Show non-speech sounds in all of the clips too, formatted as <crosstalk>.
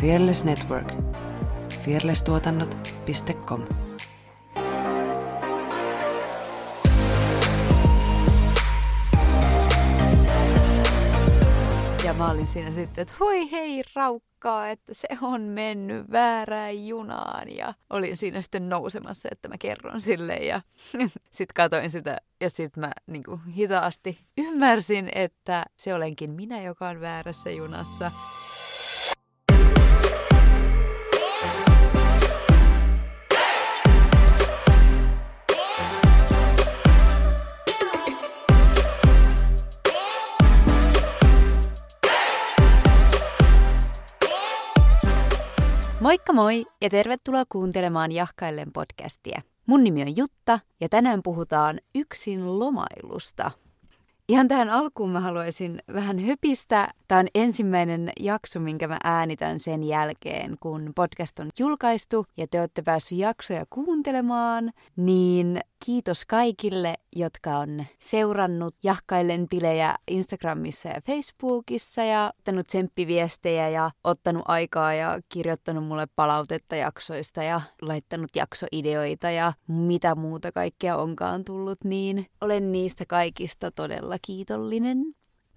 Fearless Network. fearlesstuotannot.com Ja mä olin siinä sitten, että hui hei raukkaa, että se on mennyt väärään junaan. Ja olin siinä sitten nousemassa, että mä kerron sille. Ja <laughs> sitten katoin sitä ja sitten mä niin kuin hitaasti ymmärsin, että se olenkin minä, joka on väärässä junassa. Moikka moi ja tervetuloa kuuntelemaan Jahkaillen podcastia. Mun nimi on Jutta ja tänään puhutaan yksin lomailusta. Ihan tähän alkuun mä haluaisin vähän höpistä. Tämä on ensimmäinen jakso, minkä mä äänitän sen jälkeen, kun podcast on julkaistu ja te olette päässyt jaksoja kuuntelemaan, niin kiitos kaikille, jotka on seurannut Jahkaillen tilejä Instagramissa ja Facebookissa ja ottanut tsemppiviestejä ja ottanut aikaa ja kirjoittanut mulle palautetta jaksoista ja laittanut jaksoideoita ja mitä muuta kaikkea onkaan tullut, niin olen niistä kaikista todella kiitollinen.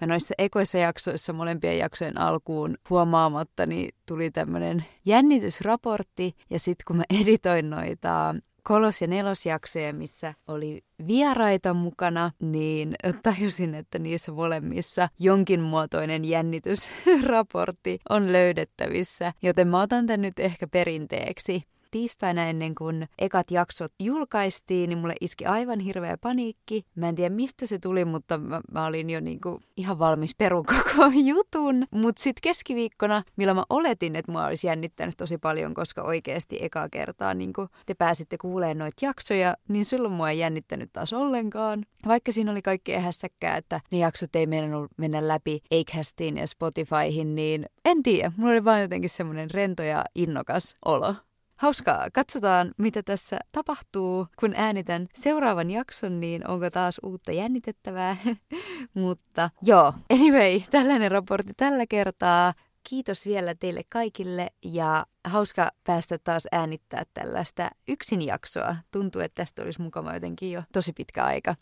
Mä noissa ekoissa jaksoissa molempien jaksojen alkuun huomaamatta niin tuli tämmöinen jännitysraportti ja sitten kun mä editoin noita kolos- ja nelosjaksoja, missä oli vieraita mukana, niin tajusin, että niissä molemmissa jonkinmuotoinen jännitysraportti on löydettävissä, joten mä otan tän nyt ehkä perinteeksi tiistaina ennen kuin ekat jaksot julkaistiin, niin mulle iski aivan hirveä paniikki. Mä en tiedä mistä se tuli, mutta mä, mä olin jo niinku ihan valmis perun koko <laughs> jutun. Mutta sitten keskiviikkona, millä mä oletin, että mua olisi jännittänyt tosi paljon, koska oikeasti ekaa kertaa niin te pääsitte kuulemaan noita jaksoja, niin silloin mua ei jännittänyt taas ollenkaan. Vaikka siinä oli kaikki hässäkkää, että ne jaksot ei meidän mennä läpi Acastiin ja Spotifyhin, niin en tiedä. Mulla oli vaan jotenkin semmoinen rento ja innokas olo. Hauskaa. Katsotaan, mitä tässä tapahtuu. Kun äänitän seuraavan jakson, niin onko taas uutta jännitettävää. <laughs> Mutta joo, anyway, tällainen raportti tällä kertaa. Kiitos vielä teille kaikille ja hauska päästä taas äänittää tällaista yksin jaksoa. Tuntuu, että tästä olisi mukava jotenkin jo tosi pitkä aika.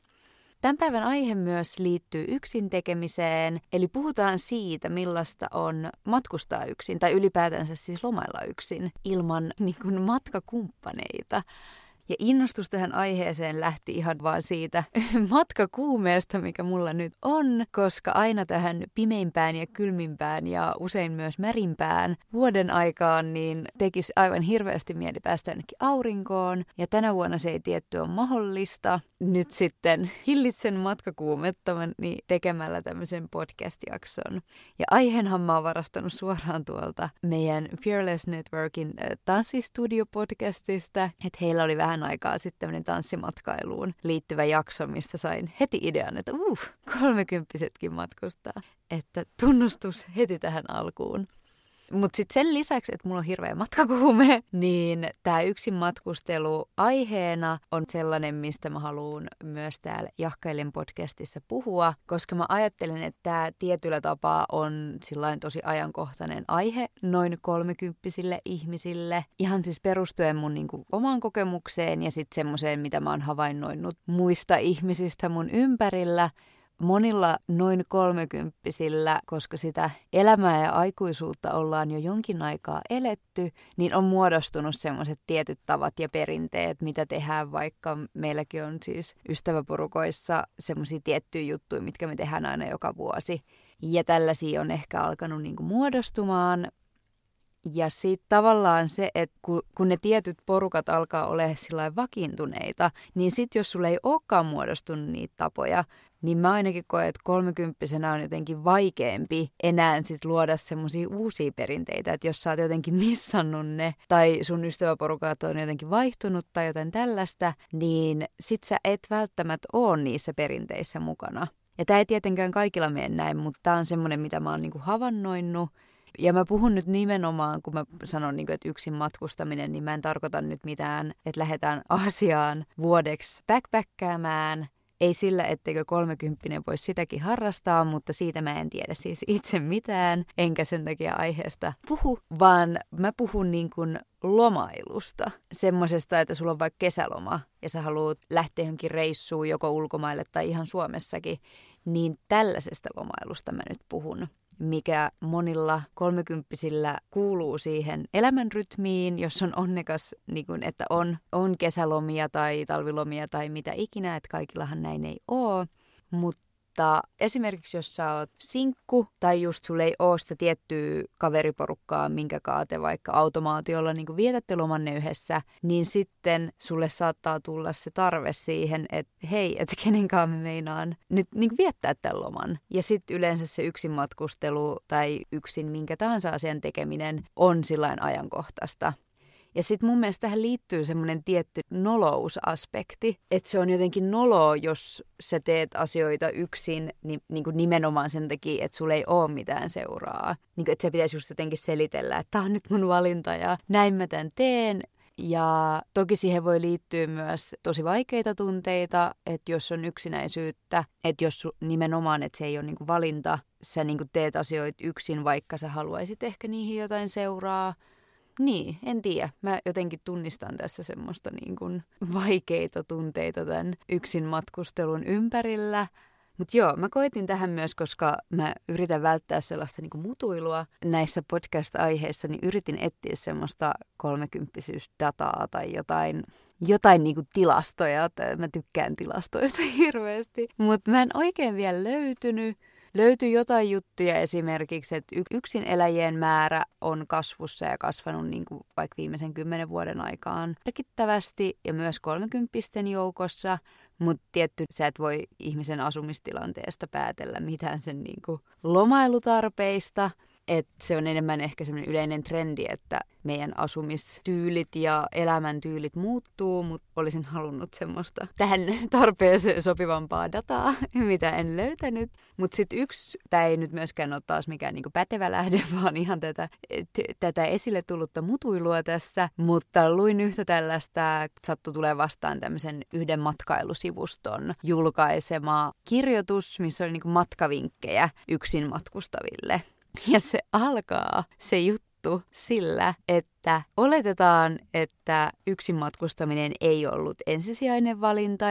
Tämän päivän aihe myös liittyy yksin tekemiseen, eli puhutaan siitä, millaista on matkustaa yksin tai ylipäätänsä siis lomailla yksin ilman niin kuin, matkakumppaneita. Ja innostus tähän aiheeseen lähti ihan vaan siitä <laughs> matkakuumeesta, mikä mulla nyt on, koska aina tähän pimeimpään ja kylmimpään ja usein myös märimpään vuoden aikaan, niin tekisi aivan hirveästi mieli päästä ainakin aurinkoon. Ja tänä vuonna se ei tietty ole mahdollista. Nyt sitten hillitsen matkakuumettamani tekemällä tämmöisen podcast-jakson. Ja aiheenhan mä oon varastanut suoraan tuolta meidän Fearless Networkin tanssistudio-podcastista, että heillä oli vähän vähän aikaa sitten tämmöinen tanssimatkailuun liittyvä jakso, mistä sain heti idean, että uh, kolmekymppisetkin matkustaa. Että tunnustus heti tähän alkuun. Mutta sitten sen lisäksi, että mulla on hirveä matkakuume, <laughs> niin tämä yksin matkustelu aiheena on sellainen, mistä mä haluan myös täällä Jahkailen podcastissa puhua, koska mä ajattelen, että tämä tietyllä tapaa on sillain tosi ajankohtainen aihe noin kolmekymppisille ihmisille. Ihan siis perustuen mun niinku omaan kokemukseen ja sitten semmoiseen, mitä mä oon havainnoinut muista ihmisistä mun ympärillä monilla noin kolmekymppisillä, koska sitä elämää ja aikuisuutta ollaan jo jonkin aikaa eletty, niin on muodostunut semmoiset tietyt tavat ja perinteet, mitä tehdään, vaikka meilläkin on siis ystäväporukoissa semmoisia tiettyjä juttuja, mitkä me tehdään aina joka vuosi. Ja tällaisia on ehkä alkanut niinku muodostumaan. Ja sitten tavallaan se, että kun, kun ne tietyt porukat alkaa sillä vakiintuneita, niin sitten jos sulle ei olekaan muodostunut niitä tapoja, niin mä ainakin koen, että kolmekymppisenä on jotenkin vaikeampi enää sit luoda semmoisia uusia perinteitä, että jos sä oot jotenkin missannut ne, tai sun ystäväporukat on jotenkin vaihtunut tai jotain tällaista, niin sit sä et välttämättä ole niissä perinteissä mukana. Ja tämä ei tietenkään kaikilla mene näin, mutta tämä on semmoinen, mitä mä oon niinku havainnoinut. Ja mä puhun nyt nimenomaan, kun mä sanon, niin kuin, että yksin matkustaminen, niin mä en tarkoita nyt mitään, että lähdetään Aasiaan vuodeksi backpackkäämään – Ei sillä, etteikö kolmekymppinen voisi sitäkin harrastaa, mutta siitä mä en tiedä siis <laughs> itse mitään, enkä sen takia aiheesta puhu, vaan mä puhun niin kuin lomailusta. Semmoisesta, että sulla on vaikka kesäloma ja sä haluat lähteä johonkin reissuun joko ulkomaille tai ihan Suomessakin, niin tällaisesta lomailusta mä nyt puhun mikä monilla kolmekymppisillä kuuluu siihen elämänrytmiin, jos on onnekas, niin kun, että on, on kesälomia tai talvilomia tai mitä ikinä, että kaikillahan näin ei ole. Mutta mutta esimerkiksi jos sä oot sinkku tai just sulle ei ole sitä tiettyä kaveriporukkaa, minkä kaate vaikka automaatiolla niin vietätte lomanne yhdessä, niin sitten sulle saattaa tulla se tarve siihen, että hei, että kenenkaan me meinaan nyt niin viettää tämän loman. Ja sitten yleensä se yksin matkustelu tai yksin minkä tahansa asian tekeminen on sillain ajankohtaista. Ja sitten mun mielestä tähän liittyy semmoinen tietty nolousaspekti, että se on jotenkin noloa, jos sä teet asioita yksin niin, niin kuin nimenomaan sen takia, että sulla ei ole mitään seuraa. Niin kuin, että se pitäisi just jotenkin selitellä, että tämä on nyt mun valinta ja näin mä tämän teen. Ja toki siihen voi liittyä myös tosi vaikeita tunteita, että jos on yksinäisyyttä, että jos nimenomaan, että se ei ole niinku valinta, sä niinku teet asioita yksin, vaikka sä haluaisit ehkä niihin jotain seuraa, niin, en tiedä. Mä jotenkin tunnistan tässä semmoista niin kuin vaikeita tunteita tämän yksin matkustelun ympärillä. Mutta joo, mä koitin tähän myös, koska mä yritän välttää sellaista niin mutuilua näissä podcast-aiheissa, niin yritin etsiä semmoista kolmekymppisyysdataa tai jotain, jotain niin kuin tilastoja. Mä tykkään tilastoista <laughs> hirveästi, mutta mä en oikein vielä löytynyt löytyy jotain juttuja esimerkiksi, että yksin eläjien määrä on kasvussa ja kasvanut niin kuin vaikka viimeisen kymmenen vuoden aikaan merkittävästi ja myös kolmekymppisten joukossa. Mutta tietty, sä et voi ihmisen asumistilanteesta päätellä mitään sen niin kuin lomailutarpeista – että se on enemmän ehkä semmoinen yleinen trendi, että meidän asumistyylit ja elämäntyylit muuttuu, mutta olisin halunnut semmoista tähän <laughs> tarpeeseen sopivampaa dataa, <laughs> mitä en löytänyt. Mutta sitten yksi, tämä ei nyt myöskään ole taas mikään niinku pätevä lähde, <laughs> vaan ihan tätä, t- tätä esille tullutta mutuilua tässä, mutta luin yhtä tällaista, sattu tulee vastaan tämmöisen yhden matkailusivuston julkaisema kirjoitus, missä oli niinku matkavinkkejä yksin matkustaville. Ja se alkaa se juttu sillä, että oletetaan, että yksin matkustaminen ei ollut ensisijainen valinta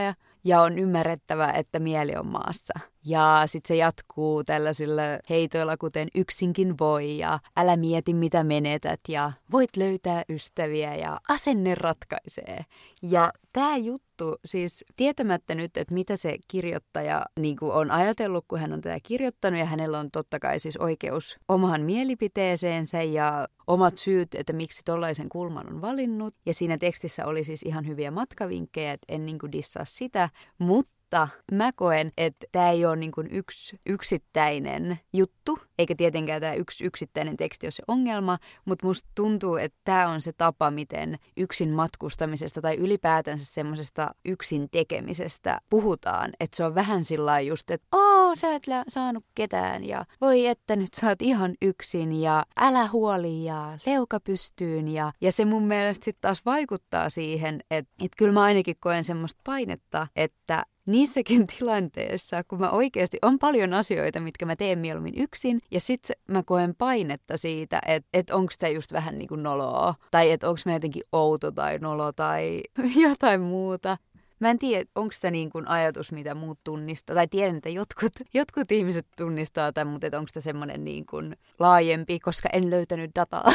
ja on ymmärrettävä, että mieli on maassa. Ja sitten se jatkuu tällaisilla heitoilla, kuten yksinkin voi ja älä mieti mitä menetät ja voit löytää ystäviä ja asenne ratkaisee. Ja tämä juttu, siis tietämättä nyt, että mitä se kirjoittaja niin on ajatellut, kun hän on tätä kirjoittanut ja hänellä on totta kai siis oikeus omaan mielipiteeseensä ja omat syyt, että miksi tollaisen kulman on valinnut. Ja siinä tekstissä oli siis ihan hyviä matkavinkkejä, että en niin dissaa sitä, mutta mutta mä koen, että tämä ei ole niin kuin yksi yksittäinen juttu, eikä tietenkään tämä yksi yksittäinen teksti ole se ongelma, mutta musta tuntuu, että tämä on se tapa, miten yksin matkustamisesta tai ylipäätänsä semmoisesta yksin tekemisestä puhutaan. Että se on vähän sillä just, että oo, sä et saanut ketään ja voi että nyt sä oot ihan yksin ja älä huoli ja leuka pystyyn. Ja, ja se mun mielestä sitten taas vaikuttaa siihen, että, että kyllä mä ainakin koen semmoista painetta, että niissäkin <laughs> tilanteissa, kun mä oikeasti, on paljon asioita, mitkä mä teen mieluummin yksin, ja sitten mä koen painetta siitä, että et onko tämä just vähän niin kuin noloa, tai että onko mä jotenkin outo tai nolo tai <laughs> jotain muuta. Mä en tiedä, onko tämä niin kuin ajatus, mitä muut tunnistaa, tai tiedän, että jotkut, <laughs> jotkut ihmiset tunnistaa tämän, mutta onko tämä semmoinen niin kuin laajempi, koska en löytänyt dataa.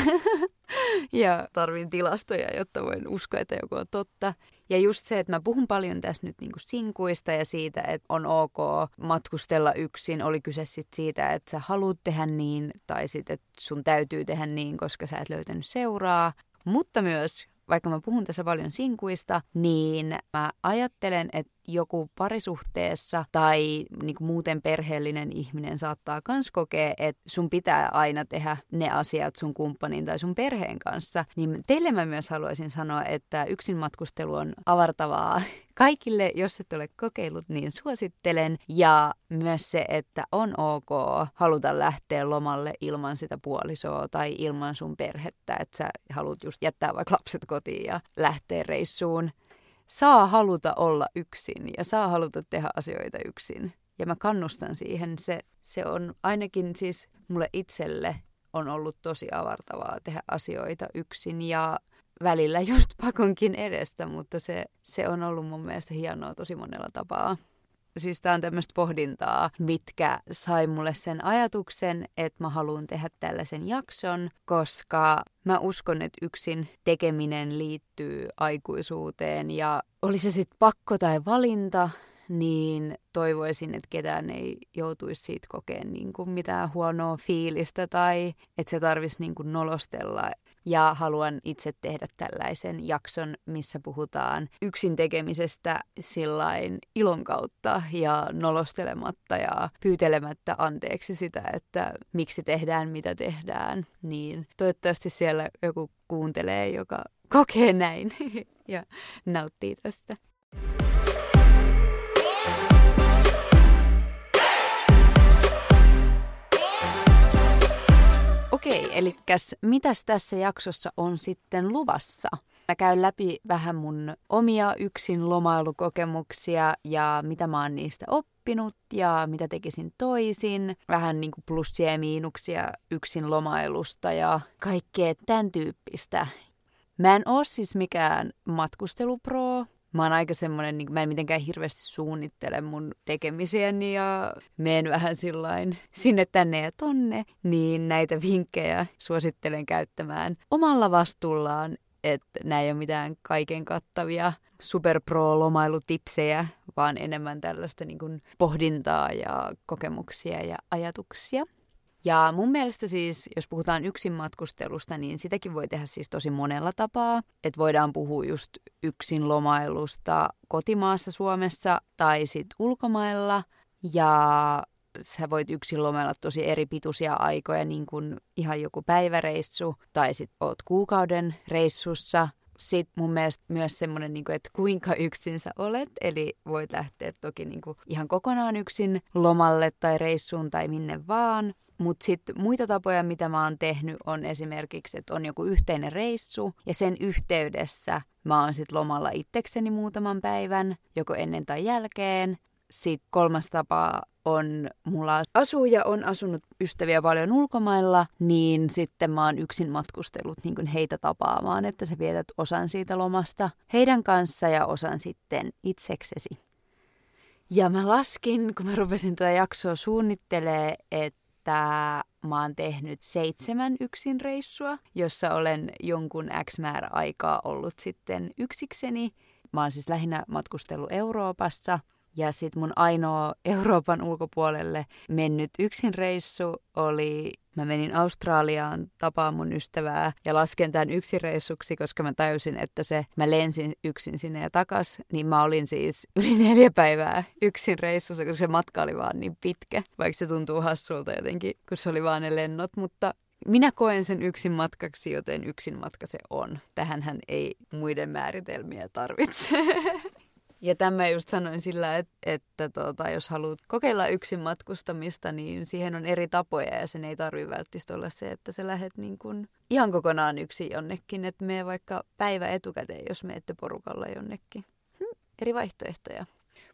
ja tarvin tilastoja, jotta voin uskoa, että joku on totta. Ja just se, että mä puhun paljon tässä nyt niin sinkuista ja siitä, että on ok matkustella yksin. Oli kyse sitten siitä, että sä haluat tehdä niin tai sitten, että sun täytyy tehdä niin, koska sä et löytänyt seuraa. Mutta myös vaikka mä puhun tässä paljon sinkuista, niin mä ajattelen, että joku parisuhteessa tai niin kuin muuten perheellinen ihminen saattaa myös kokea, että sun pitää aina tehdä ne asiat sun kumppanin tai sun perheen kanssa, niin teille mä myös haluaisin sanoa, että yksin matkustelu on avartavaa <laughs> kaikille, jos et ole kokeillut, niin suosittelen. Ja myös se, että on ok haluta lähteä lomalle ilman sitä puolisoa tai ilman sun perhettä, että sä haluat just jättää vaikka lapset kotiin ja lähteä reissuun saa haluta olla yksin ja saa haluta tehdä asioita yksin. Ja mä kannustan siihen. Se, se on ainakin siis mulle itselle on ollut tosi avartavaa tehdä asioita yksin ja välillä just pakonkin edestä, mutta se, se on ollut mun mielestä hienoa tosi monella tapaa. Siis tämä on tämmöistä pohdintaa, mitkä sai mulle sen ajatuksen, että mä haluan tehdä tällaisen jakson, koska mä uskon, että yksin tekeminen liittyy aikuisuuteen ja oli se sitten pakko tai valinta, niin toivoisin, että ketään ei joutuisi siitä kokeen niin mitään huonoa fiilistä tai että se tarvitsisi niin nolostella. Ja haluan itse tehdä tällaisen jakson, missä puhutaan yksin tekemisestä sillain ilon kautta ja nolostelematta ja pyytelemättä anteeksi sitä, että miksi tehdään mitä tehdään. Niin toivottavasti siellä joku kuuntelee, joka kokee näin <laughs> ja nauttii tästä. Okei, eli mitäs tässä jaksossa on sitten luvassa? Mä käyn läpi vähän mun omia yksin lomailukokemuksia ja mitä mä oon niistä oppinut ja mitä tekisin toisin. Vähän niin kuin plussia ja miinuksia yksin lomailusta ja kaikkea tämän tyyppistä. Mä en oo siis mikään matkustelupro, mä oon aika semmonen, niin mä en mitenkään hirveästi suunnittele mun tekemisiäni ja meen vähän sillain sinne tänne ja tonne, niin näitä vinkkejä suosittelen käyttämään omalla vastuullaan, että nämä ei ole mitään kaiken kattavia superpro-lomailutipsejä, vaan enemmän tällaista niin kuin pohdintaa ja kokemuksia ja ajatuksia. Ja mun mielestä siis, jos puhutaan yksin matkustelusta, niin sitäkin voi tehdä siis tosi monella tapaa. Että voidaan puhua just yksin lomailusta kotimaassa Suomessa tai sitten ulkomailla. Ja sä voit yksin lomailla tosi eri pituisia aikoja, niin kuin ihan joku päiväreissu, tai sitten oot kuukauden reissussa. Sitten mun mielestä myös semmoinen, niin että kuinka yksin sä olet, eli voit lähteä toki niin kuin ihan kokonaan yksin lomalle tai reissuun tai minne vaan. Mutta sitten muita tapoja, mitä mä oon tehnyt, on esimerkiksi, että on joku yhteinen reissu ja sen yhteydessä mä oon sitten lomalla itsekseni muutaman päivän, joko ennen tai jälkeen. Sitten kolmas tapa on, mulla asuu ja on asunut ystäviä paljon ulkomailla, niin sitten mä oon yksin matkustellut niin heitä tapaamaan, että sä vietät osan siitä lomasta heidän kanssa ja osan sitten itseksesi. Ja mä laskin, kun mä rupesin tätä jaksoa suunnittelee, että mä oon tehnyt seitsemän yksin reissua, jossa olen jonkun X määrä aikaa ollut sitten yksikseni. Mä oon siis lähinnä matkustellut Euroopassa ja sitten mun ainoa <laughs> Euroopan ulkopuolelle mennyt yksin reissu oli, mä menin Australiaan tapaan mun ystävää ja lasken tämän yksin reissuksi, koska mä täysin, että se, mä lensin yksin sinne ja takas, niin mä olin siis <laughs> yli neljä päivää yksin reissussa, koska se matka oli vaan niin pitkä, vaikka se tuntuu hassulta jotenkin, kun se oli vaan ne lennot, mutta minä koen sen yksin matkaksi, joten yksin matka se on. Tähänhän ei muiden määritelmiä tarvitse. <laughs> Ja tämä just sanoin sillä, että, että tota, jos haluat kokeilla yksin matkustamista, niin siihen on eri tapoja ja sen ei tarvitse välttämättä olla se, että sä lähdet niin kuin ihan kokonaan yksin jonnekin. Että mene vaikka päivä etukäteen, jos menette porukalla jonnekin. Hm, eri vaihtoehtoja.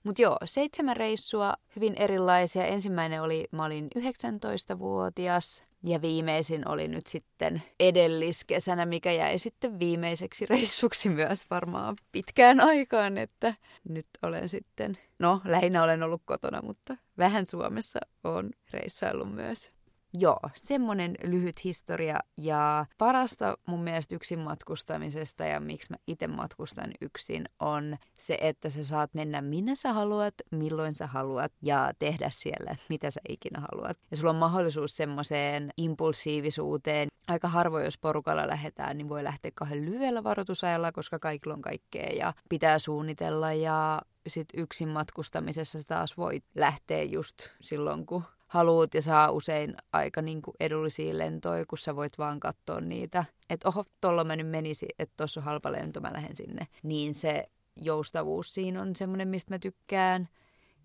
Mutta joo, seitsemän reissua, hyvin erilaisia. Ensimmäinen oli, mä olin 19-vuotias ja viimeisin oli nyt sitten edelliskesänä, mikä jäi sitten viimeiseksi reissuksi myös varmaan pitkään aikaan, että nyt olen sitten, no lähinnä olen ollut kotona, mutta vähän Suomessa on reissaillut myös. Joo, semmoinen lyhyt historia ja parasta mun mielestä yksin matkustamisesta ja miksi mä itse matkustan yksin on se, että sä saat mennä minne sä haluat, milloin sä haluat ja tehdä siellä mitä sä ikinä haluat. Ja sulla on mahdollisuus semmoiseen impulsiivisuuteen. Aika harvoin, jos porukalla lähdetään, niin voi lähteä kahden lyhyellä varoitusajalla, koska kaikilla on kaikkea ja pitää suunnitella ja sit yksin matkustamisessa taas voit lähteä just silloin, kun haluut ja saa usein aika niin kuin edullisia lentoja, kun sä voit vaan katsoa niitä. Että oho, tuolla mä nyt menisi, että tuossa on halpa lento, mä lähden sinne. Niin se joustavuus siinä on semmoinen, mistä mä tykkään.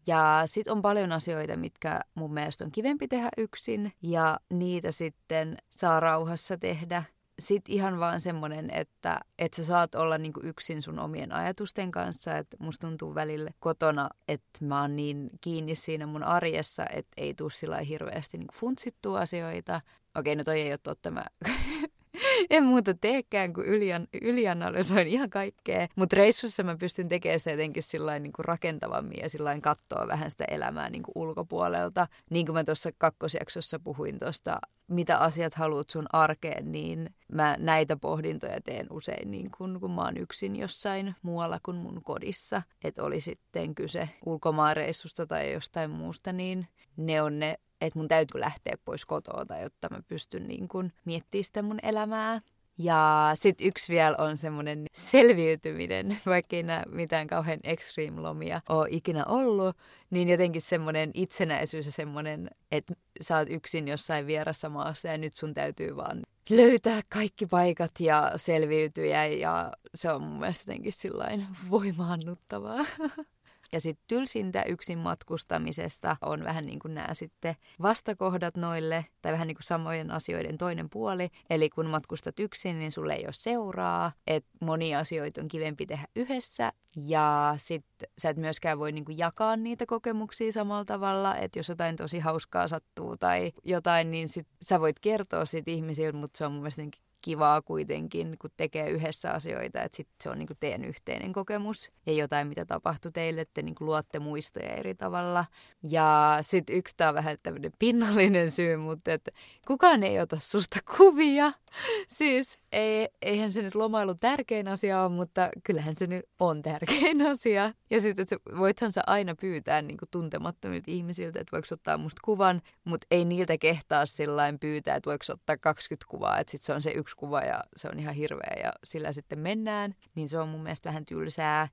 Ja sitten on paljon asioita, mitkä mun mielestä on kivempi tehdä yksin ja niitä sitten saa rauhassa tehdä. Sit ihan vaan semmoinen, että, että sä saat olla niinku yksin sun omien ajatusten kanssa. Että musta tuntuu välillä kotona, että mä oon niin kiinni siinä mun arjessa, että ei tuu sillä hirveästi niinku funtsittua asioita. Okei, no toi ei ole totta. Mä <laughs> <laughs> en muuta teekään kuin ylian, ylianalysoin ihan kaikkea. Mutta reissussa mä pystyn tekemään sitä jotenkin sillain niin kuin rakentavammin ja sillain katsoa vähän sitä elämää niin kuin ulkopuolelta. Niin kuin mä tuossa kakkosjaksossa puhuin tuosta, mitä asiat haluat sun arkeen, niin mä näitä pohdintoja teen usein niin kun, kun mä oon yksin jossain muualla kuin mun kodissa. Että oli sitten kyse ulkomaanreissusta tai jostain muusta, niin ne on ne että mun täytyy lähteä pois kotoa, jotta mä pystyn niin kun miettimään sitä mun elämää. Ja sitten yksi vielä on semmoinen selviytyminen, <laughs> vaikka ei mitään kauhean extreme-lomia ole ikinä ollut, niin jotenkin semmoinen itsenäisyys ja semmoinen, että sä oot yksin jossain vierassa maassa ja nyt sun täytyy vaan löytää kaikki paikat ja selviytyä ja se on mun mielestä jotenkin sillain voimaannuttavaa. <laughs> Ja sitten tylsintä yksin matkustamisesta on vähän niin kuin nämä sitten vastakohdat noille, tai vähän niin kuin samojen asioiden toinen puoli. Eli kun matkustat yksin, niin sulle ei ole seuraa, että monia asioita on kivempi tehdä yhdessä. Ja sitten sä et myöskään voi niin kuin jakaa niitä kokemuksia samalla tavalla, että jos jotain tosi hauskaa sattuu tai jotain, niin sit sä voit kertoa siitä ihmisille, mutta se on mun mielestä kivaa kuitenkin, kun tekee yhdessä asioita, että sit se on niinku teidän yhteinen kokemus ja jotain, mitä tapahtui teille, että niinku luotte muistoja eri tavalla. Ja sitten yksi tämä on vähän tämmöinen pinnallinen syy, mutta että kukaan ei ota susta kuvia. <laughs> Siis ei, eihän se nyt lomailu tärkein asia ole, mutta kyllähän se nyt on tärkein <laughs> asia. Ja sitten voithan sä aina pyytää niin kuin tuntemattomilta ihmisiltä, että voiko ottaa musta kuvan, mutta ei niiltä kehtaa sillain pyytää, että voiko ottaa 20 kuvaa, että sitten se on se yksi kuva ja se on ihan hirveä ja sillä sitten mennään. Niin se on mun mielestä vähän tylsää.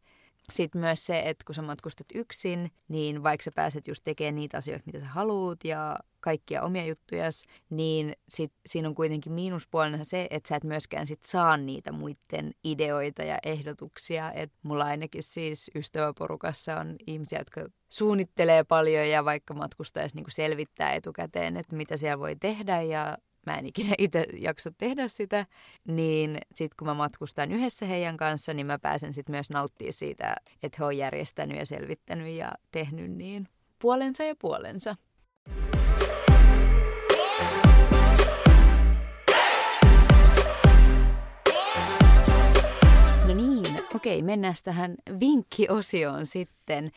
Sitten myös se, että kun sä matkustat yksin, niin vaikka sä pääset just tekemään niitä asioita, mitä sä haluut ja kaikkia omia juttujas, niin sit siinä on kuitenkin miinuspuolena se, että sä et myöskään sit saa niitä muiden ideoita ja ehdotuksia. Et mulla ainakin siis ystäväporukassa on ihmisiä, jotka suunnittelee paljon ja vaikka matkustaisi niin selvittää etukäteen, että mitä siellä voi tehdä ja mä en ikinä itse jaksa tehdä sitä, niin sitten kun mä matkustan yhdessä heidän kanssa, niin mä pääsen sitten myös nauttimaan siitä, että he on järjestänyt ja selvittänyt ja tehnyt niin puolensa ja puolensa. No niin, okei, mennään tähän vinkkiosioon sitten.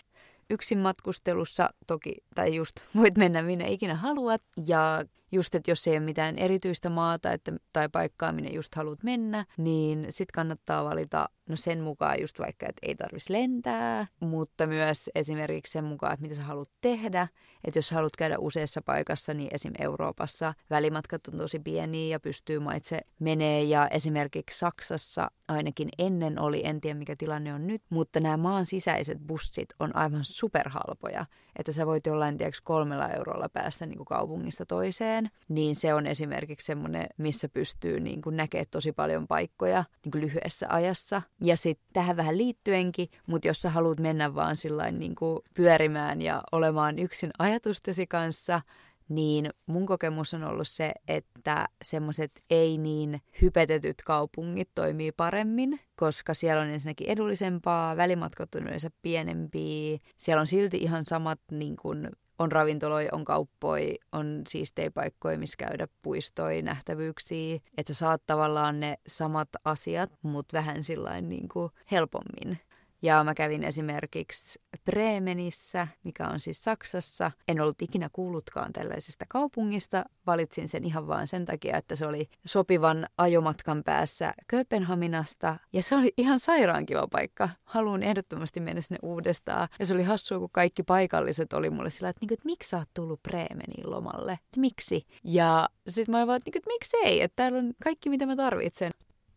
Yksin matkustelussa toki, tai just voit mennä minne ikinä haluat. Ja just, että jos ei ole mitään erityistä maata että, tai paikkaa, minne just haluat mennä, niin sit kannattaa valita no sen mukaan just vaikka, että ei tarvitsisi lentää, mutta myös esimerkiksi sen mukaan, että mitä sä haluat tehdä. Että jos haluat käydä useassa paikassa, niin esim. Euroopassa välimatkat on tosi pieniä ja pystyy maitse menee. Ja esimerkiksi Saksassa ainakin ennen oli, en tiedä mikä tilanne on nyt, mutta nämä maan sisäiset bussit on aivan superhalpoja. Että sä voit jollain tiedäks kolmella eurolla päästä niin kuin kaupungista toiseen. Niin se on esimerkiksi semmoinen, missä pystyy niin kuin näkemään tosi paljon paikkoja niin kuin lyhyessä ajassa. Ja sitten tähän vähän liittyenkin, mutta jos sä haluat mennä vaan sillain niin kuin pyörimään ja olemaan yksin ajatustesi kanssa, niin mun kokemus on ollut se, että semmoiset ei niin hypetetyt kaupungit toimii paremmin, koska siellä on ensinnäkin edullisempaa, välimatkat on yleensä pienempiä, siellä on silti ihan samat niin kuin on ravintoloja, on kauppoi, on siistejä paikkoja, missä käydä puistoja, nähtävyyksiä. Että saat tavallaan ne samat asiat, mutta vähän sillain niin kuin helpommin. Ja mä kävin esimerkiksi Bremenissä, mikä on siis Saksassa. En ollut ikinä kuullutkaan tällaisesta kaupungista. Valitsin sen ihan vain sen takia, että se oli sopivan ajomatkan päässä Kööpenhaminasta. Ja se oli ihan sairaan kiva paikka. Haluan ehdottomasti mennä sinne uudestaan. Ja se oli hassua, kun kaikki paikalliset oli mulle sillä, että, niin että miksi sä oot tullut Bremeniin lomalle? Että miksi? Ja sitten mä olin vaan, että, niin kuin, että miksi ei? Että täällä on kaikki, mitä mä tarvitsen.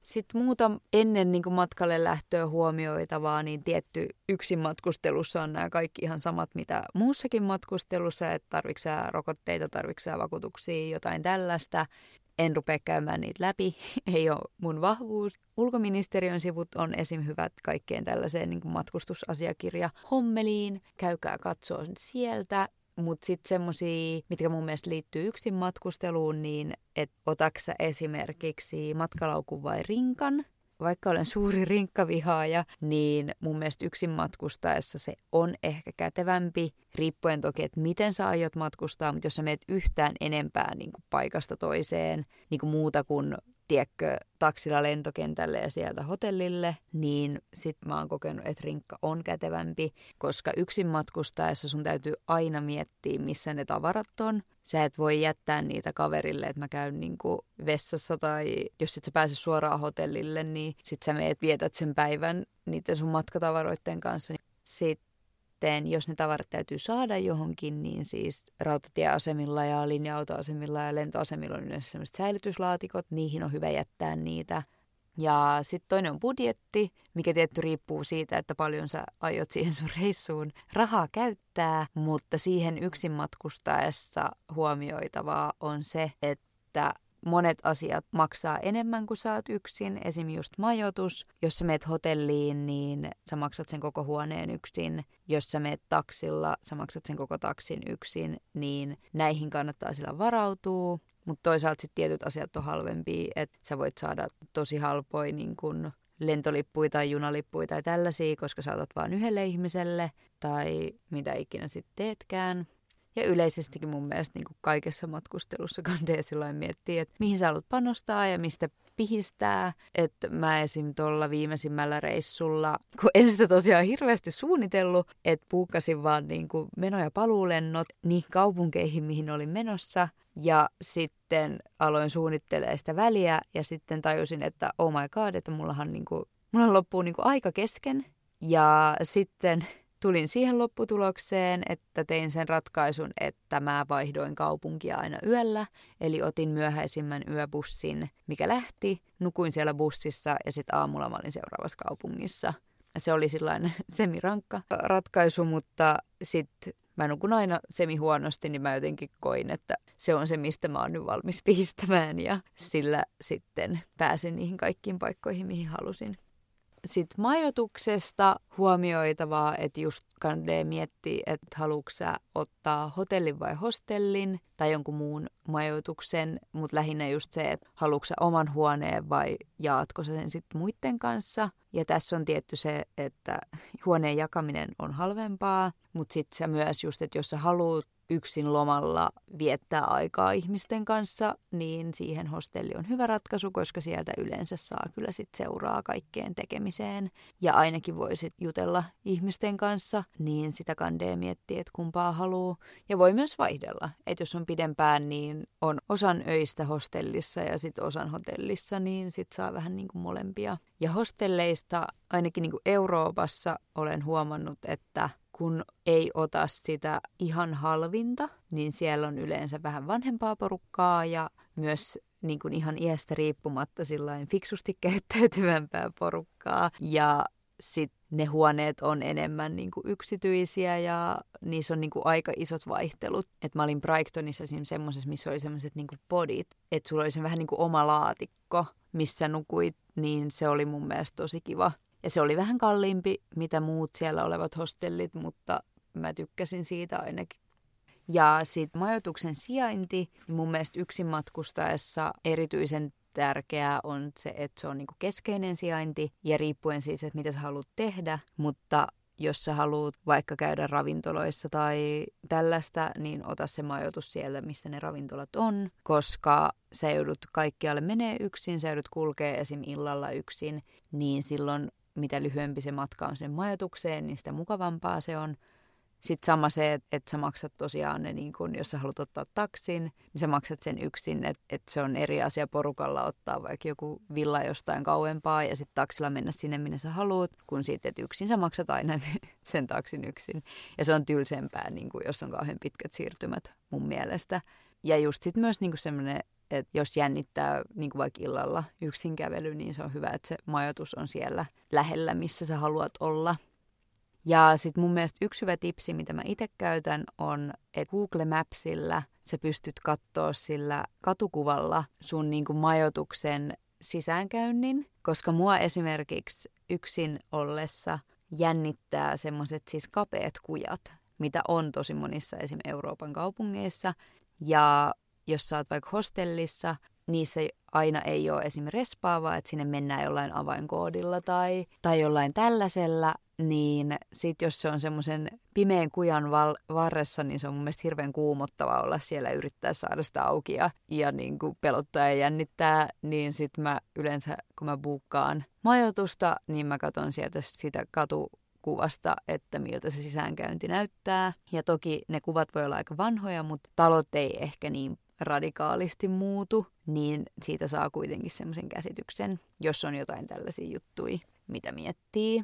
Sitten muuta ennen niin matkalle lähtöä huomioitavaa, niin tietty yksin matkustelussa on nämä kaikki ihan samat, mitä muussakin matkustelussa, että tarvitsee rokotteita, tarvitsee vakuutuksia, jotain tällaista. En rupea käymään niitä läpi, <laughs> ei ole mun vahvuus. Ulkoministeriön sivut on esim. hyvät kaikkeen tällaiseen niin matkustusasiakirja hommeliin. Käykää katsoa sieltä Mutta sitten semmoisia, mitkä mun mielestä liittyy yksin matkusteluun, niin että otaksa esimerkiksi matkalaukun vai rinkan, vaikka olen suuri rinkkavihaaja, niin mun mielestä yksin matkustaessa se on ehkä kätevämpi, riippuen toki, että miten sä aiot matkustaa, mutta jos sä meet yhtään enempää niin kuin paikasta toiseen, niin kuin muuta kuin tiekkö, taksilla lentokentälle ja sieltä hotellille, niin sit mä oon kokenut, että rinkka on kätevämpi, koska yksin matkustaessa sun täytyy aina miettiä, missä ne tavarat on. Sä et voi jättää niitä kaverille, että mä käyn niinku vessassa tai jos sit sä pääse suoraan hotellille, niin sit sä meet vietät sen päivän niiden sun matkatavaroiden kanssa. Sitten sitten, jos ne tavarat täytyy saada johonkin, niin siis rautatieasemilla ja linja-autoasemilla ja lentoasemilla on yleensä sellaiset säilytyslaatikot, niihin on hyvä jättää niitä. Ja sitten toinen on budjetti, mikä tietty riippuu siitä, että paljon sä aiot siihen sun reissuun rahaa käyttää, mutta siihen yksin matkustaessa huomioitavaa on se, että monet asiat maksaa enemmän kuin saat yksin. Esim. just majoitus. Jos sä meet hotelliin, niin sä maksat sen koko huoneen yksin. Jos sä meet taksilla, sä maksat sen koko taksin yksin. Niin näihin kannattaa sillä varautua. Mutta toisaalta sitten tietyt asiat on halvempia, että sä voit saada tosi halpoja niin kun lentolippuja tai junalippuja tai tällaisia, koska saatat vain yhdelle ihmiselle tai mitä ikinä sitten teetkään. Ja yleisestikin mun mielestä niin kuin kaikessa matkustelussa kandee miettii, että mihin sä haluat panostaa ja mistä pihistää. Että mä esim. tuolla viimeisimmällä reissulla, kun en sitä tosiaan hirveästi suunnitellut, että puukkasin vaan niin kuin meno- ja paluulennot niihin kaupunkeihin, mihin olin menossa. Ja sitten aloin suunnittelemaan sitä väliä ja sitten tajusin, että oh my god, että mullahan niin kuin, mulla loppuu niin kuin aika kesken. Ja sitten tulin siihen lopputulokseen, että tein sen ratkaisun, että mä vaihdoin kaupunkia aina yöllä. Eli otin myöhäisimmän yöbussin, mikä lähti. Nukuin siellä bussissa ja sitten aamulla mä olin seuraavassa kaupungissa. Se oli sellainen <laughs> semirankka ratkaisu, mutta sitten mä nukun aina semi huonosti, niin mä jotenkin koin, että se on se, mistä mä oon nyt valmis pistämään ja sillä sitten pääsin niihin kaikkiin paikkoihin, mihin halusin. Sitten majoituksesta huomioitavaa, että just kannattaa miettiä, että haluatko ottaa hotellin vai hostellin tai jonkun muun majoituksen, mutta lähinnä just se, että haluatko oman huoneen vai jaatko sä sen sitten muiden kanssa. Ja tässä on tietty se, että huoneen jakaminen on halvempaa, mutta sitten sä myös just, että jos sä haluat yksin lomalla viettää aikaa ihmisten kanssa, niin siihen hostelli on hyvä ratkaisu, koska sieltä yleensä saa kyllä sit seuraa kaikkeen tekemiseen. Ja ainakin voisit jutella ihmisten kanssa, niin sitä kandee miettiä, että kumpaa haluaa. Ja voi myös vaihdella, että jos on pidempään, niin on osan öistä hostellissa ja sitten osan hotellissa, niin sitten saa vähän niin kuin molempia. Ja hostelleista, ainakin niin kuin Euroopassa, olen huomannut, että kun ei ota sitä ihan halvinta, niin siellä on yleensä vähän vanhempaa porukkaa ja myös niin kuin ihan iästä riippumatta sillain fiksusti <laughs> käyttäytyvämpää porukkaa. Ja sitten ne huoneet on enemmän niin kuin yksityisiä ja niissä on niin kuin aika isot vaihtelut. Et mä olin Brightonissa semmoisessa, missä oli semmoiset niin podit, että sulla oli se vähän niin kuin oma laatikko, missä nukuit, niin se oli mun mielestä tosi kiva. Ja se oli vähän kalliimpi, mitä muut siellä olevat hostellit, mutta mä tykkäsin siitä ainakin. Ja sitten majoituksen sijainti, mun mielestä yksin matkustaessa erityisen tärkeää on se, että se on niinku keskeinen sijainti ja riippuen siis, että mitä sä haluat tehdä, mutta jos sä haluat vaikka käydä ravintoloissa tai tällaista, niin ota se majoitus siellä, missä ne ravintolat on, koska sä joudut kaikkialle menee yksin, sä joudut kulkee esim. illalla yksin, niin silloin mitä lyhyempi se matka on sen majoitukseen, niin sitä mukavampaa se on. Sitten sama se, että et sä maksat tosiaan ne, niin kun, jos sä haluat ottaa taksin, niin sä maksat sen yksin, että et se on eri asia porukalla ottaa vaikka joku villa jostain kauempaa ja sitten taksilla mennä sinne, minne sä haluat, kun sitten, että yksin sä maksat aina <laughs> sen taksin yksin. Ja se on tylsempää, niin kun, jos on kauhean pitkät siirtymät mun mielestä. Ja just sitten myös niin semmoinen että jos jännittää niin kuin vaikka illalla yksin kävely, niin se on hyvä, että se majoitus on siellä lähellä, missä sä haluat olla. Ja sitten mun mielestä yksi hyvä tipsi, mitä mä itse käytän, on, että Google Mapsilla sä pystyt katsoa sillä katukuvalla sun niin kuin majoituksen sisäänkäynnin, koska mua esimerkiksi yksin ollessa jännittää semmoiset siis kapeat kujat, mitä on tosi monissa esim. Euroopan kaupungeissa. Ja jos sä oot vaikka hostellissa, niissä aina ei ole esim. respaavaa, että sinne mennään jollain avainkoodilla tai, tai jollain tällaisella, niin sit jos se on semmoisen pimeän kujan val- varressa, niin se on mun mielestä hirveän kuumottava olla siellä yrittää saada sitä auki ja, ja niin kuin pelottaa ja jännittää, niin sit mä yleensä, kun mä buukkaan majoitusta, niin mä katson sieltä sitä katu kuvasta, että miltä se sisäänkäynti näyttää. Ja toki ne kuvat voi olla aika vanhoja, mutta talot ei ehkä niin radikaalisti muutu, niin siitä saa kuitenkin semmoisen käsityksen, jos on jotain tällaisia juttuja, mitä miettii.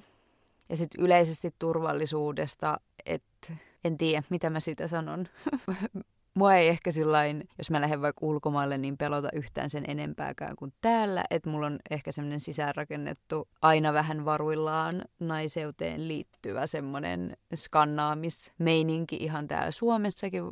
Ja sitten yleisesti turvallisuudesta, että en tiedä, mitä mä sitä sanon. <laughs> Mua ei ehkä sillain, jos mä lähden vaikka ulkomaille, niin pelota yhtään sen enempääkään kuin täällä. Että mulla on ehkä semmoinen sisäänrakennettu, aina vähän varuillaan naiseuteen liittyvä semmoinen skannaamismeininki ihan täällä Suomessakin.